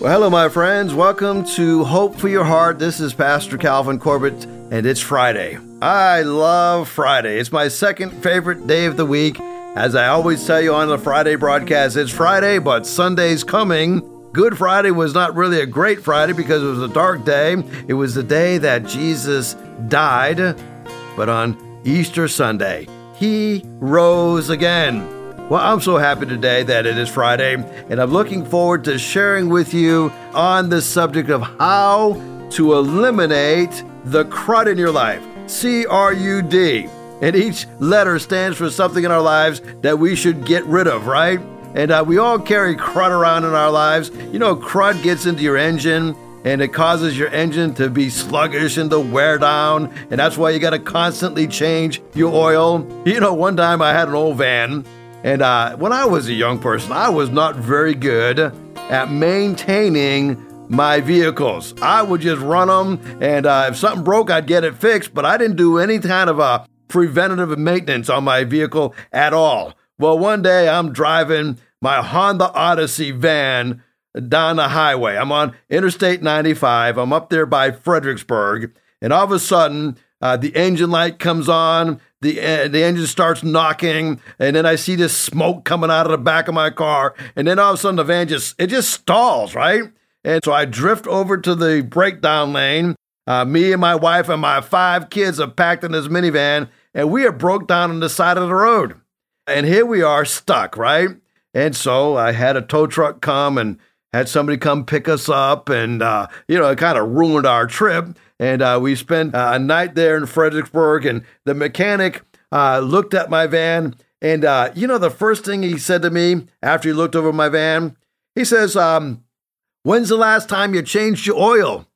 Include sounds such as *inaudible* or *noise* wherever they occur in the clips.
Well, hello, my friends. Welcome to Hope for Your Heart. This is Pastor Calvin Corbett, and it's Friday. I love Friday. It's my second favorite day of the week. As I always tell you on the Friday broadcast, it's Friday, but Sunday's coming. Good Friday was not really a great Friday because it was a dark day. It was the day that Jesus died, but on Easter Sunday, he rose again. Well, I'm so happy today that it is Friday, and I'm looking forward to sharing with you on the subject of how to eliminate the crud in your life. C R U D. And each letter stands for something in our lives that we should get rid of, right? And uh, we all carry crud around in our lives. You know, crud gets into your engine and it causes your engine to be sluggish and to wear down. And that's why you got to constantly change your oil. You know, one time I had an old van and uh, when I was a young person, I was not very good at maintaining my vehicles. I would just run them, and uh, if something broke, I'd get it fixed, but I didn't do any kind of a preventative maintenance on my vehicle at all. Well, one day I'm driving my Honda Odyssey van down the highway. I'm on Interstate 95. I'm up there by Fredericksburg, and all of a sudden, uh, the engine light comes on the uh, the engine starts knocking, and then I see this smoke coming out of the back of my car, and then all of a sudden the van just it just stalls, right? And so I drift over to the breakdown lane. Uh, me and my wife and my five kids are packed in this minivan, and we are broke down on the side of the road. And here we are stuck, right? And so I had a tow truck come and had somebody come pick us up, and uh, you know, it kind of ruined our trip. And uh, we spent uh, a night there in Fredericksburg, and the mechanic uh, looked at my van. And uh, you know, the first thing he said to me after he looked over my van, he says, um, When's the last time you changed your oil?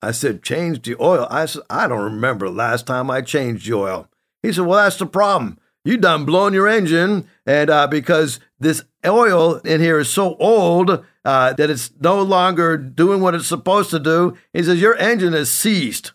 I said, Changed the oil? I said, I don't remember the last time I changed the oil. He said, Well, that's the problem. You done blown your engine, and uh, because this oil in here is so old, uh, that it's no longer doing what it's supposed to do. He says, Your engine is seized.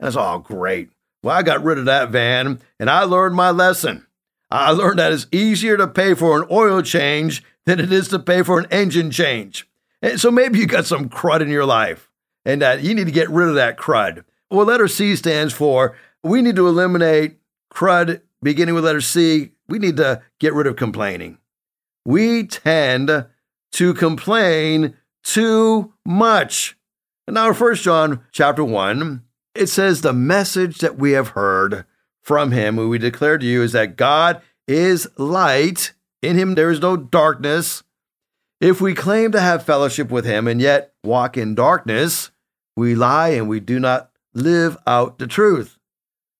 That's all great. Well, I got rid of that van and I learned my lesson. I learned that it's easier to pay for an oil change than it is to pay for an engine change. And so maybe you got some crud in your life and that you need to get rid of that crud. Well, letter C stands for we need to eliminate crud beginning with letter C. We need to get rid of complaining. We tend to complain too much. And now, First John chapter 1, it says, The message that we have heard from him, who we declare to you, is that God is light. In him there is no darkness. If we claim to have fellowship with him and yet walk in darkness, we lie and we do not live out the truth.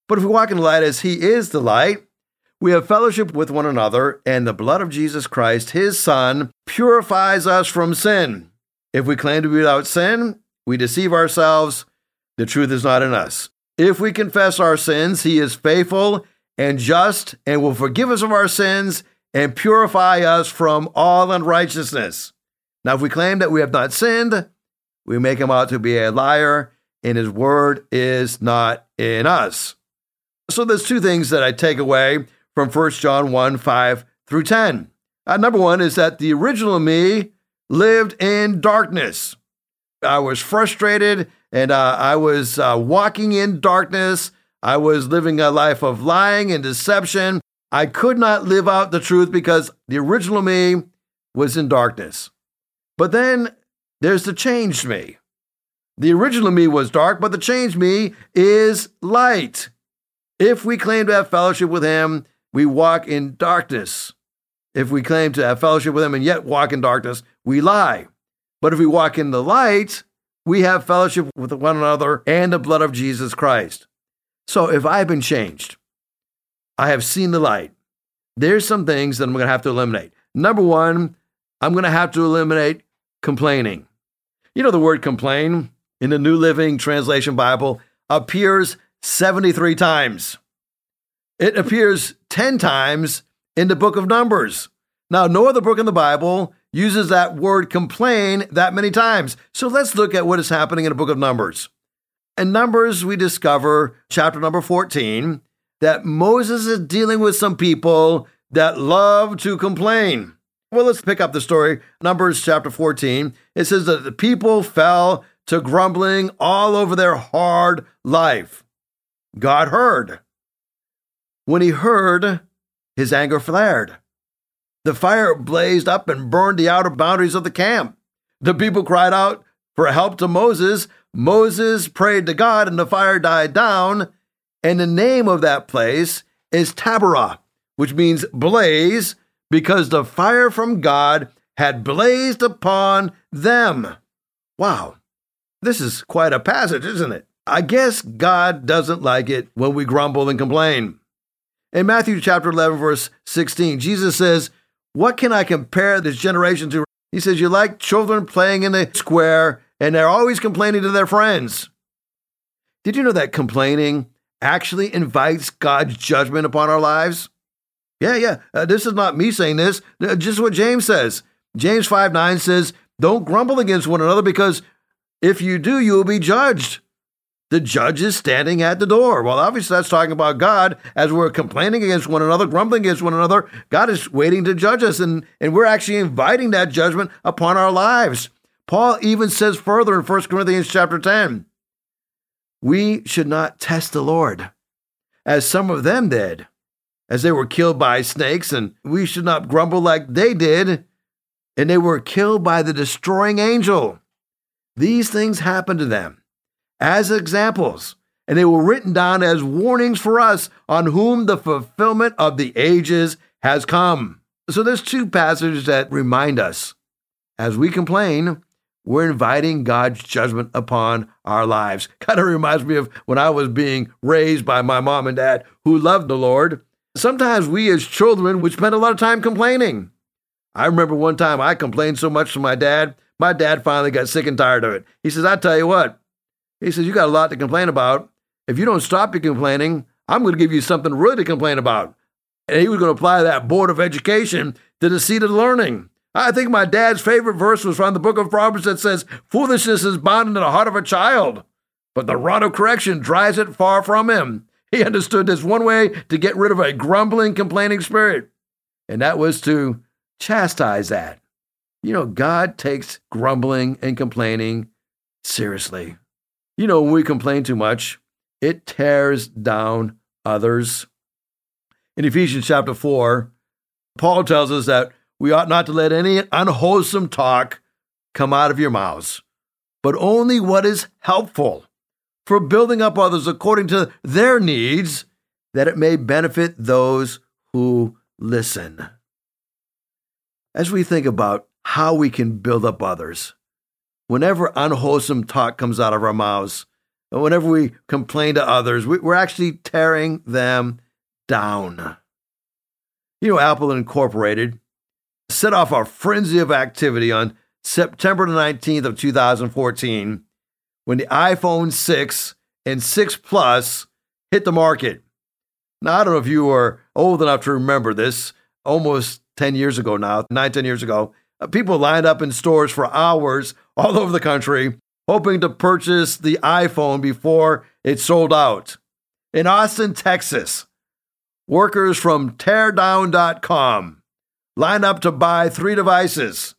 But if we walk in the light as he is the light, we have fellowship with one another, and the blood of Jesus Christ, his Son, purifies us from sin. If we claim to be without sin, we deceive ourselves. The truth is not in us. If we confess our sins, he is faithful and just and will forgive us of our sins and purify us from all unrighteousness. Now, if we claim that we have not sinned, we make him out to be a liar, and his word is not in us. So, there's two things that I take away from 1 John 1 5 through 10. Uh, number one is that the original me lived in darkness. I was frustrated and uh, I was uh, walking in darkness. I was living a life of lying and deception. I could not live out the truth because the original me was in darkness. But then there's the changed me. The original me was dark, but the changed me is light. If we claim to have fellowship with him, we walk in darkness. If we claim to have fellowship with him and yet walk in darkness, we lie. But if we walk in the light, we have fellowship with one another and the blood of Jesus Christ. So if I've been changed, I have seen the light, there's some things that I'm going to have to eliminate. Number one, I'm going to have to eliminate complaining. You know, the word complain in the New Living Translation Bible appears 73 times. It appears 10 times in the book of Numbers. Now, no other book in the Bible uses that word complain that many times. So let's look at what is happening in the book of Numbers. In Numbers, we discover, chapter number 14, that Moses is dealing with some people that love to complain. Well, let's pick up the story. Numbers chapter 14. It says that the people fell to grumbling all over their hard life. God heard. When he heard, his anger flared. The fire blazed up and burned the outer boundaries of the camp. The people cried out for help to Moses. Moses prayed to God, and the fire died down. And the name of that place is Taberah, which means blaze, because the fire from God had blazed upon them. Wow, this is quite a passage, isn't it? I guess God doesn't like it when we grumble and complain. In Matthew chapter 11, verse 16, Jesus says, What can I compare this generation to? He says, You're like children playing in the square, and they're always complaining to their friends. Did you know that complaining actually invites God's judgment upon our lives? Yeah, yeah. Uh, this is not me saying this. Uh, just what James says. James 5 9 says, Don't grumble against one another because if you do, you will be judged. The judge is standing at the door. Well, obviously, that's talking about God as we're complaining against one another, grumbling against one another. God is waiting to judge us, and, and we're actually inviting that judgment upon our lives. Paul even says further in 1 Corinthians chapter 10 we should not test the Lord, as some of them did, as they were killed by snakes, and we should not grumble like they did, and they were killed by the destroying angel. These things happened to them as examples, and they were written down as warnings for us on whom the fulfillment of the ages has come. So there's two passages that remind us as we complain, we're inviting God's judgment upon our lives. *laughs* Kind of reminds me of when I was being raised by my mom and dad who loved the Lord. Sometimes we as children would spend a lot of time complaining. I remember one time I complained so much to my dad, my dad finally got sick and tired of it. He says, I tell you what, he says, you got a lot to complain about. If you don't stop your complaining, I'm going to give you something really to complain about. And he was going to apply that Board of Education to the seat of learning. I think my dad's favorite verse was from the book of Proverbs that says, Foolishness is bound in the heart of a child, but the rod of correction drives it far from him. He understood this one way to get rid of a grumbling, complaining spirit, and that was to chastise that. You know, God takes grumbling and complaining seriously. You know, when we complain too much, it tears down others. In Ephesians chapter 4, Paul tells us that we ought not to let any unwholesome talk come out of your mouths, but only what is helpful for building up others according to their needs, that it may benefit those who listen. As we think about how we can build up others, whenever unwholesome talk comes out of our mouths, and whenever we complain to others, we're actually tearing them down. You know, Apple Incorporated set off a frenzy of activity on September the 19th of 2014 when the iPhone 6 and 6 Plus hit the market. Now, I don't know if you are old enough to remember this, almost 10 years ago now, nine, 10 years ago. Uh, people lined up in stores for hours all over the country, hoping to purchase the iPhone before it sold out. In Austin, Texas, workers from teardown.com lined up to buy three devices.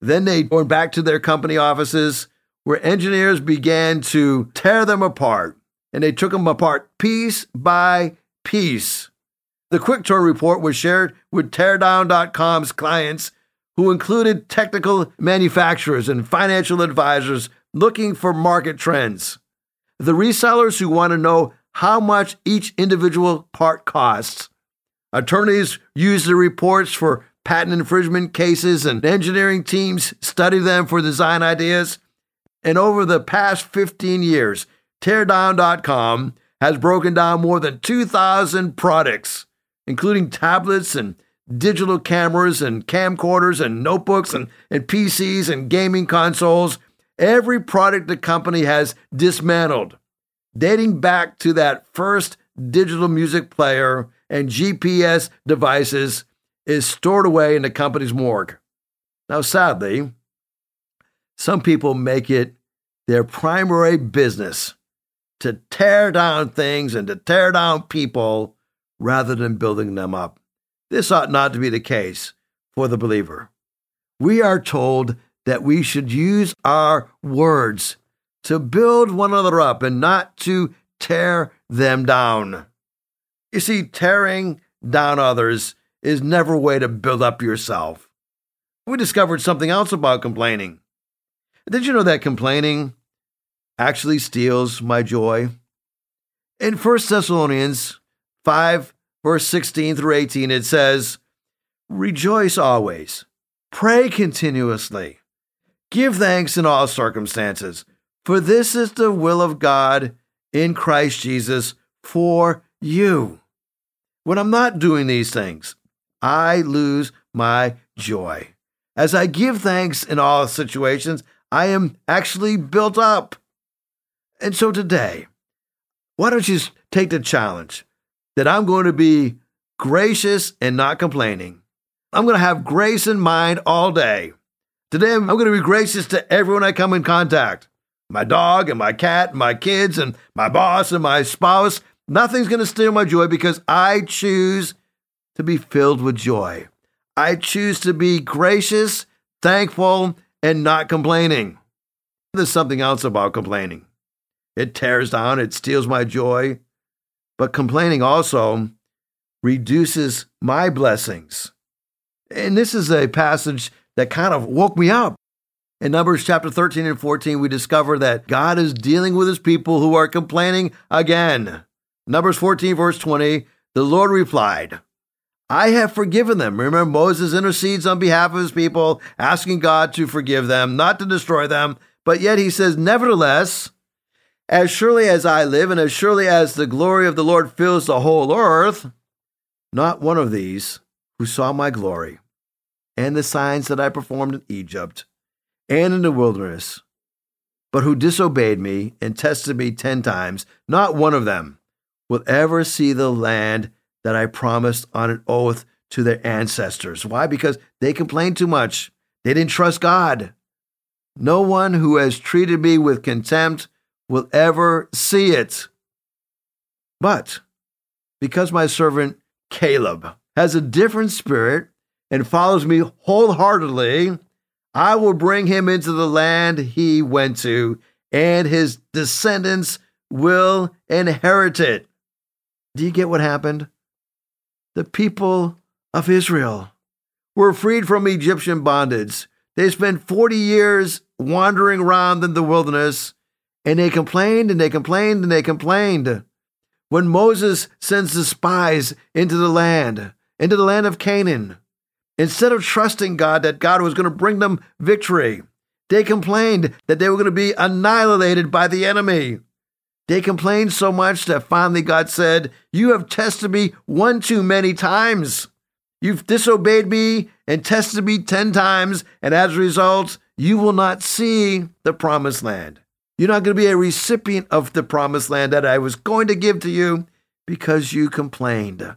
Then they went back to their company offices where engineers began to tear them apart, and they took them apart piece by piece. The quick Tour report was shared with teardown.com's clients, who included technical manufacturers and financial advisors looking for market trends. The resellers who want to know how much each individual part costs. Attorneys use the reports for patent infringement cases, and engineering teams study them for design ideas. And over the past 15 years, Teardown.com has broken down more than 2,000 products, including tablets and digital cameras and camcorders and notebooks and, and PCs and gaming consoles. Every product the company has dismantled, dating back to that first digital music player and GPS devices is stored away in the company's morgue. Now, sadly, some people make it their primary business to tear down things and to tear down people rather than building them up. This ought not to be the case for the believer. we are told that we should use our words to build one another up and not to tear them down. You see, tearing down others is never a way to build up yourself. We discovered something else about complaining. Did you know that complaining actually steals my joy? In 1 Thessalonians 5, verse 16 through 18, it says, Rejoice always, pray continuously, give thanks in all circumstances, for this is the will of God in Christ Jesus for you. When I'm not doing these things, I lose my joy. As I give thanks in all situations, I am actually built up. And so today, why don't you take the challenge that I'm going to be gracious and not complaining? I'm going to have grace in mind all day. Today, I'm going to be gracious to everyone I come in contact my dog and my cat and my kids and my boss and my spouse. Nothing's going to steal my joy because I choose to be filled with joy. I choose to be gracious, thankful, and not complaining. There's something else about complaining. It tears down, it steals my joy. But complaining also reduces my blessings. And this is a passage that kind of woke me up. In Numbers chapter 13 and 14, we discover that God is dealing with his people who are complaining again. Numbers 14, verse 20, the Lord replied, I have forgiven them. Remember, Moses intercedes on behalf of his people, asking God to forgive them, not to destroy them. But yet he says, Nevertheless, as surely as I live, and as surely as the glory of the Lord fills the whole earth, not one of these who saw my glory and the signs that I performed in Egypt and in the wilderness, but who disobeyed me and tested me ten times, not one of them will ever see the land that I promised on an oath to their ancestors. Why? Because they complained too much. They didn't trust God. No one who has treated me with contempt will ever see it. But because my servant Caleb has a different spirit and follows me wholeheartedly, I will bring him into the land he went to, and his descendants will inherit it. Do you get what happened? The people of Israel were freed from Egyptian bondage. They spent 40 years wandering around in the wilderness, and they complained and they complained and they complained. When Moses sends the spies into the land, into the land of Canaan, Instead of trusting God that God was going to bring them victory, they complained that they were going to be annihilated by the enemy. They complained so much that finally God said, You have tested me one too many times. You've disobeyed me and tested me 10 times, and as a result, you will not see the promised land. You're not going to be a recipient of the promised land that I was going to give to you because you complained.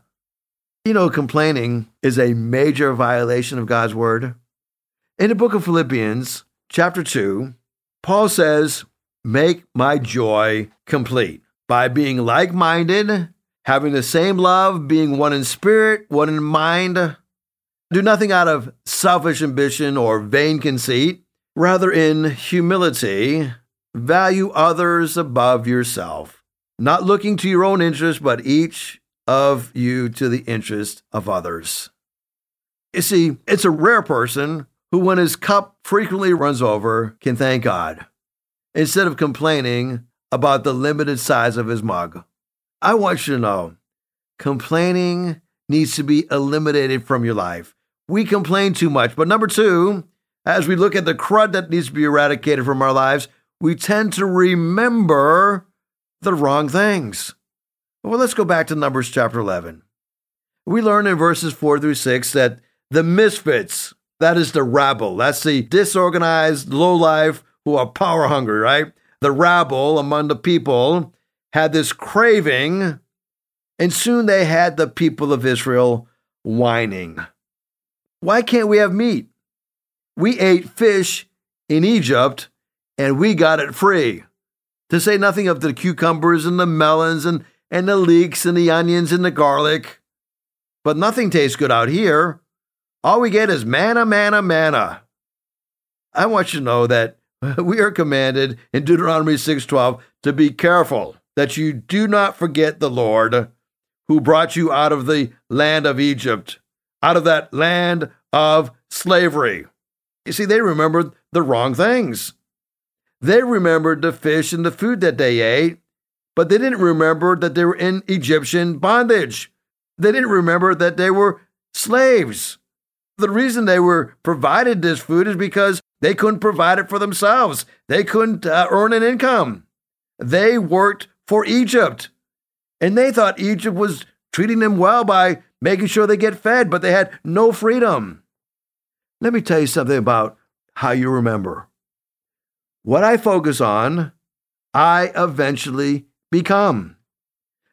You know, complaining is a major violation of God's word. In the book of Philippians, chapter 2, Paul says, Make my joy complete by being like minded, having the same love, being one in spirit, one in mind. Do nothing out of selfish ambition or vain conceit, rather, in humility, value others above yourself, not looking to your own interest, but each of you to the interest of others. You see, it's a rare person who, when his cup frequently runs over, can thank God instead of complaining about the limited size of his mug. I want you to know complaining needs to be eliminated from your life. We complain too much. But number two, as we look at the crud that needs to be eradicated from our lives, we tend to remember the wrong things. Well, let's go back to Numbers chapter 11. We learn in verses 4 through 6 that the misfits, that is the rabble, that's the disorganized, low life who are power hungry, right? The rabble among the people had this craving, and soon they had the people of Israel whining. Why can't we have meat? We ate fish in Egypt and we got it free. To say nothing of the cucumbers and the melons and and the leeks and the onions and the garlic. But nothing tastes good out here. All we get is manna, manna, manna. I want you to know that *laughs* we are commanded in Deuteronomy 6:12 to be careful that you do not forget the Lord who brought you out of the land of Egypt, out of that land of slavery. You see, they remembered the wrong things. They remembered the fish and the food that they ate, but they didn't remember that they were in Egyptian bondage. They didn't remember that they were slaves. The reason they were provided this food is because they couldn't provide it for themselves. They couldn't uh, earn an income. They worked for Egypt. And they thought Egypt was treating them well by making sure they get fed, but they had no freedom. Let me tell you something about how you remember. What I focus on, I eventually become.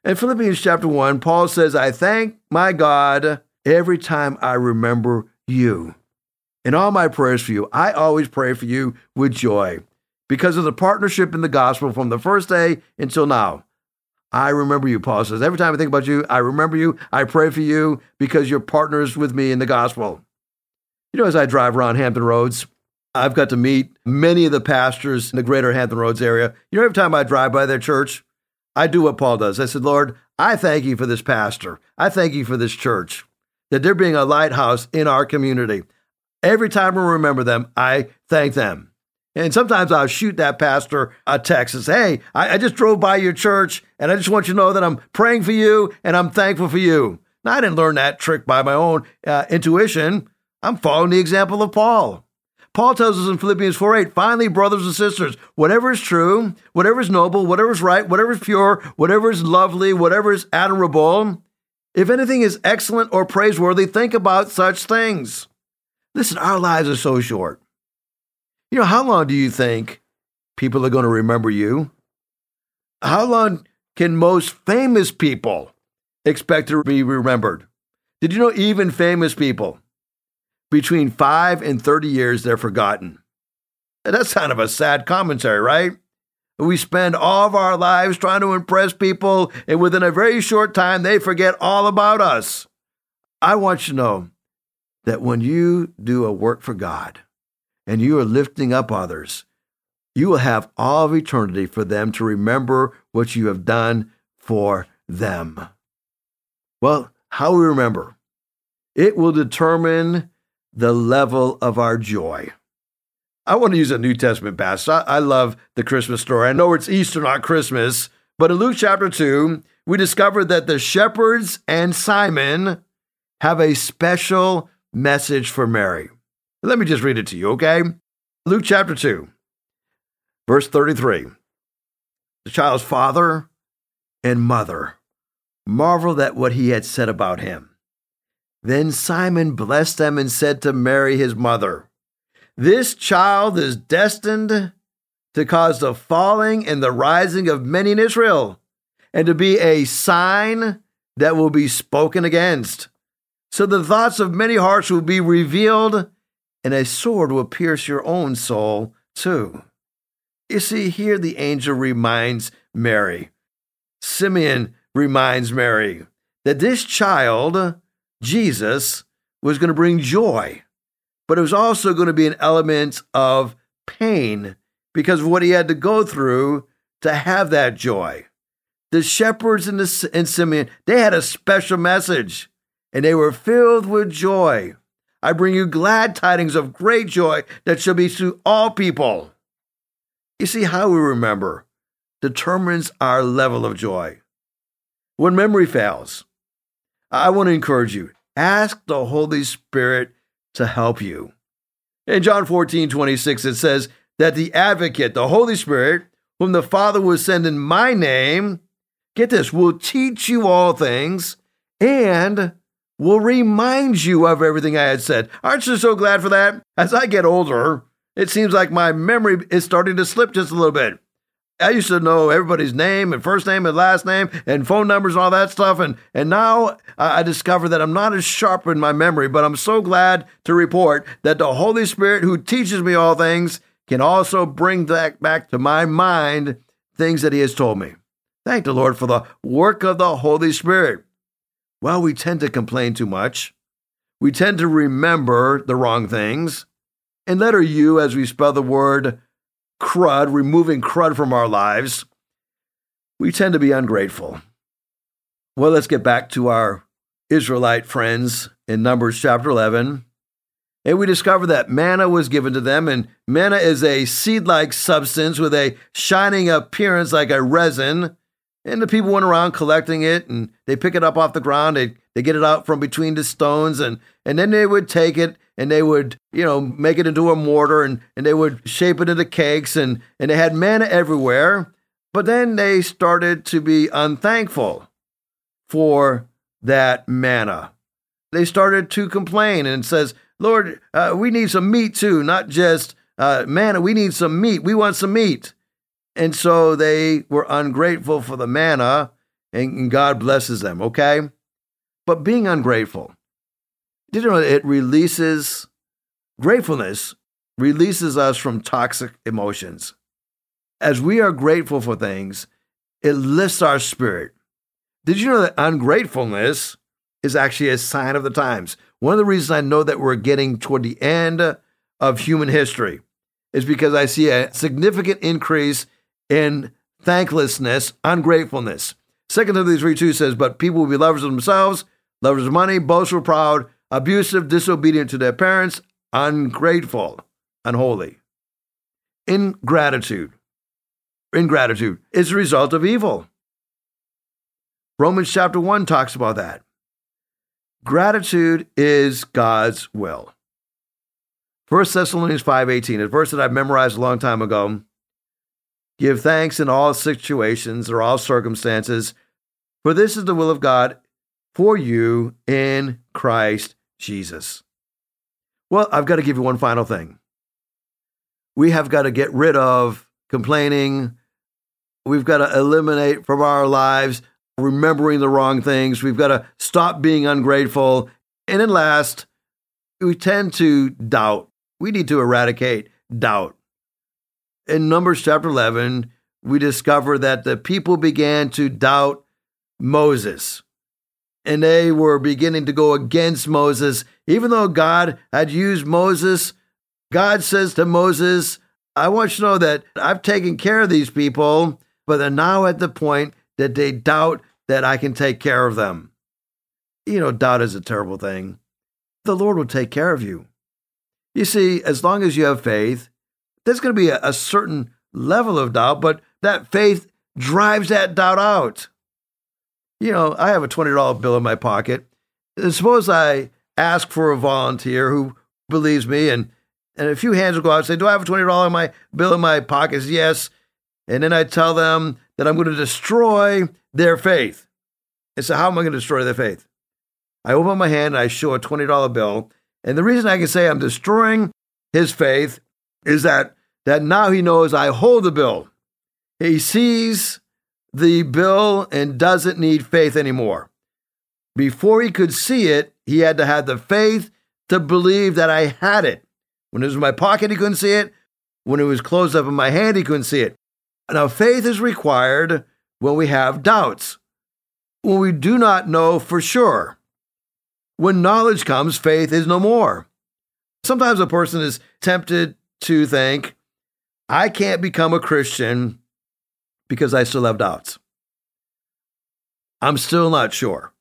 In Philippians chapter 1, Paul says, I thank my God every time I remember you. In all my prayers for you, I always pray for you with joy because of the partnership in the gospel from the first day until now. I remember you, Paul says. Every time I think about you, I remember you. I pray for you because you're partners with me in the gospel. You know, as I drive around Hampton Roads, I've got to meet many of the pastors in the greater Hampton Roads area. You know, every time I drive by their church, I do what Paul does. I said, Lord, I thank you for this pastor. I thank you for this church, that they're being a lighthouse in our community. Every time I remember them, I thank them. And sometimes I'll shoot that pastor a text and say, Hey, I, I, just drove by your church and I just want you to know that I'm praying for you and I'm thankful for you. Now, I didn't learn that trick by my own uh, intuition. I'm following the example of Paul. Paul tells us in Philippians 4 8, finally, brothers and sisters, whatever is true, whatever is noble, whatever is right, whatever is pure, whatever is lovely, whatever is admirable, if anything is excellent or praiseworthy, think about such things. Listen, our lives are so short. You know, how long do you think people are going to remember you? How long can most famous people expect to be remembered? Did you know even famous people, between 5 and 30 years, they're forgotten? That's kind of a sad commentary, right? We spend all of our lives trying to impress people, and within a very short time, they forget all about us. I want you to know that when you do a work for God, and you are lifting up others, you will have all of eternity for them to remember what you have done for them. Well, how we remember, it will determine the level of our joy. I want to use a New Testament passage. I, I love the Christmas story. I know it's Easter, not Christmas, but in Luke chapter 2, we discover that the shepherds and Simon have a special message for Mary. Let me just read it to you, okay? Luke chapter 2, verse 33. The child's father and mother marveled at what he had said about him. Then Simon blessed them and said to Mary, his mother, This child is destined to cause the falling and the rising of many in Israel, and to be a sign that will be spoken against. So the thoughts of many hearts will be revealed and a sword will pierce your own soul too. You see, here the angel reminds Mary, Simeon reminds Mary that this child, Jesus, was going to bring joy, but it was also going to be an element of pain because of what he had to go through to have that joy. The shepherds and, the, and Simeon, they had a special message and they were filled with joy. I bring you glad tidings of great joy that shall be to all people. You see, how we remember determines our level of joy. When memory fails, I want to encourage you ask the Holy Spirit to help you. In John 14, 26, it says that the advocate, the Holy Spirit, whom the Father will send in my name, get this, will teach you all things and will remind you of everything I had said. Aren't you so glad for that? As I get older, it seems like my memory is starting to slip just a little bit. I used to know everybody's name and first name and last name and phone numbers and all that stuff. And, and now I discover that I'm not as sharp in my memory, but I'm so glad to report that the Holy Spirit who teaches me all things can also bring back, back to my mind things that He has told me. Thank the Lord for the work of the Holy Spirit. Well, we tend to complain too much. We tend to remember the wrong things. In letter U, as we spell the word crud, removing crud from our lives, we tend to be ungrateful. Well, let's get back to our Israelite friends in Numbers chapter 11. And we discover that manna was given to them, and manna is a seed like substance with a shining appearance like a resin. And the people went around collecting it, and they pick it up off the ground. They, they get it out from between the stones, and, and then they would take it and they would, you know, make it into a mortar and, and they would shape it into cakes, and, and they had manna everywhere. But then they started to be unthankful for that manna. They started to complain and says, Lord, uh, we need some meat too, not just uh, manna. We need some meat. We want some meat. And so they were ungrateful for the manna, and God blesses them, okay? But being ungrateful, did you know it releases gratefulness, releases us from toxic emotions. As we are grateful for things, it lifts our spirit. Did you know that ungratefulness is actually a sign of the times? One of the reasons I know that we're getting toward the end of human history is because I see a significant increase in thanklessness, ungratefulness. Second Timothy 3 2 says, But people will be lovers of themselves, lovers of money, boastful, proud, abusive, disobedient to their parents, ungrateful, unholy. Ingratitude. Ingratitude is the result of evil. Romans chapter 1 talks about that. Gratitude is God's will. 1 Thessalonians 5:18, a verse that I've memorized a long time ago. Give thanks in all situations or all circumstances, for this is the will of God for you in Christ Jesus. Well, I've got to give you one final thing. We have got to get rid of complaining. We've got to eliminate from our lives remembering the wrong things. We've got to stop being ungrateful. And then last, we tend to doubt. We need to eradicate doubt. In Numbers chapter 11, we discover that the people began to doubt Moses and they were beginning to go against Moses. Even though God had used Moses, God says to Moses, I want you to know that I've taken care of these people, but they're now at the point that they doubt that I can take care of them. You know, doubt is a terrible thing. The Lord will take care of you. You see, as long as you have faith, there's going to be a, a certain level of doubt, but that faith drives that doubt out you know, I have a $20 bill in my pocket. And suppose I ask for a volunteer who believes me, and, and a few hands will go out and say, Do I have a $20 in my bill in my pocket? Yes. And then I tell them that I'm going to destroy their faith. And so, how am I going to destroy their faith? I open my hand and I show a $20 bill. And the reason I can say I'm destroying his faith is that, that now he knows I hold the bill. He sees the bill and doesn't need faith anymore. Before he could see it, he had to have the faith to believe that I had it. When it was in my pocket, he couldn't see it. When it was closed up in my hand, he couldn't see it. Now, faith is required when we have doubts, when we do not know for sure. When knowledge comes, faith is no more. Sometimes a person is tempted to think, I can't become a Christian because I still have doubts. I'm still not sure.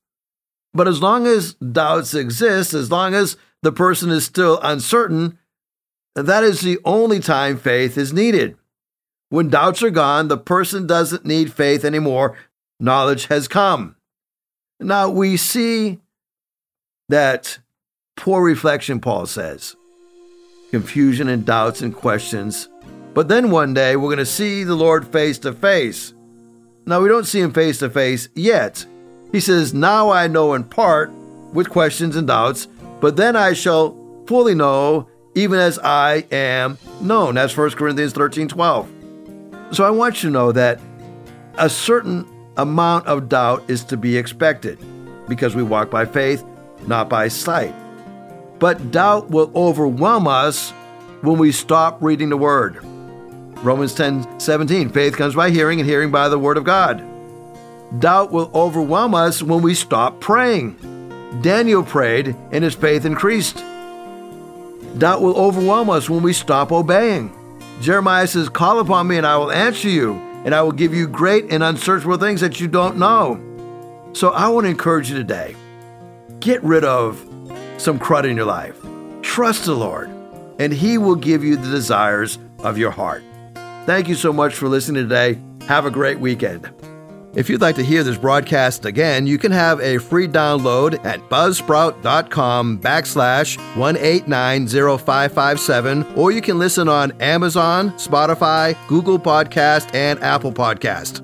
But as long as doubts exist, as long as the person is still uncertain, that is the only time faith is needed. When doubts are gone, the person doesn't need faith anymore. Knowledge has come. Now we see that poor reflection, Paul says, confusion and doubts and questions but then one day we're going to see the Lord face to face. Now, we don't see him face to face yet. He says, Now I know in part with questions and doubts, but then I shall fully know, even as I am known. That's 1 Corinthians 13 12. So I want you to know that a certain amount of doubt is to be expected because we walk by faith, not by sight. But doubt will overwhelm us when we stop reading the Word. Romans 10 17, faith comes by hearing, and hearing by the word of God. Doubt will overwhelm us when we stop praying. Daniel prayed, and his faith increased. Doubt will overwhelm us when we stop obeying. Jeremiah says, Call upon me and I will answer you, and I will give you great and unsearchable things that you don't know. So I want to encourage you today get rid of some crud in your life. Trust the Lord, and He will give you the desires of your heart. Thank you so much for listening today. Have a great weekend. If you'd like to hear this broadcast again, you can have a free download at buzzsprout.com backslash 1890557, or you can listen on Amazon, Spotify, Google Podcast, and Apple Podcast.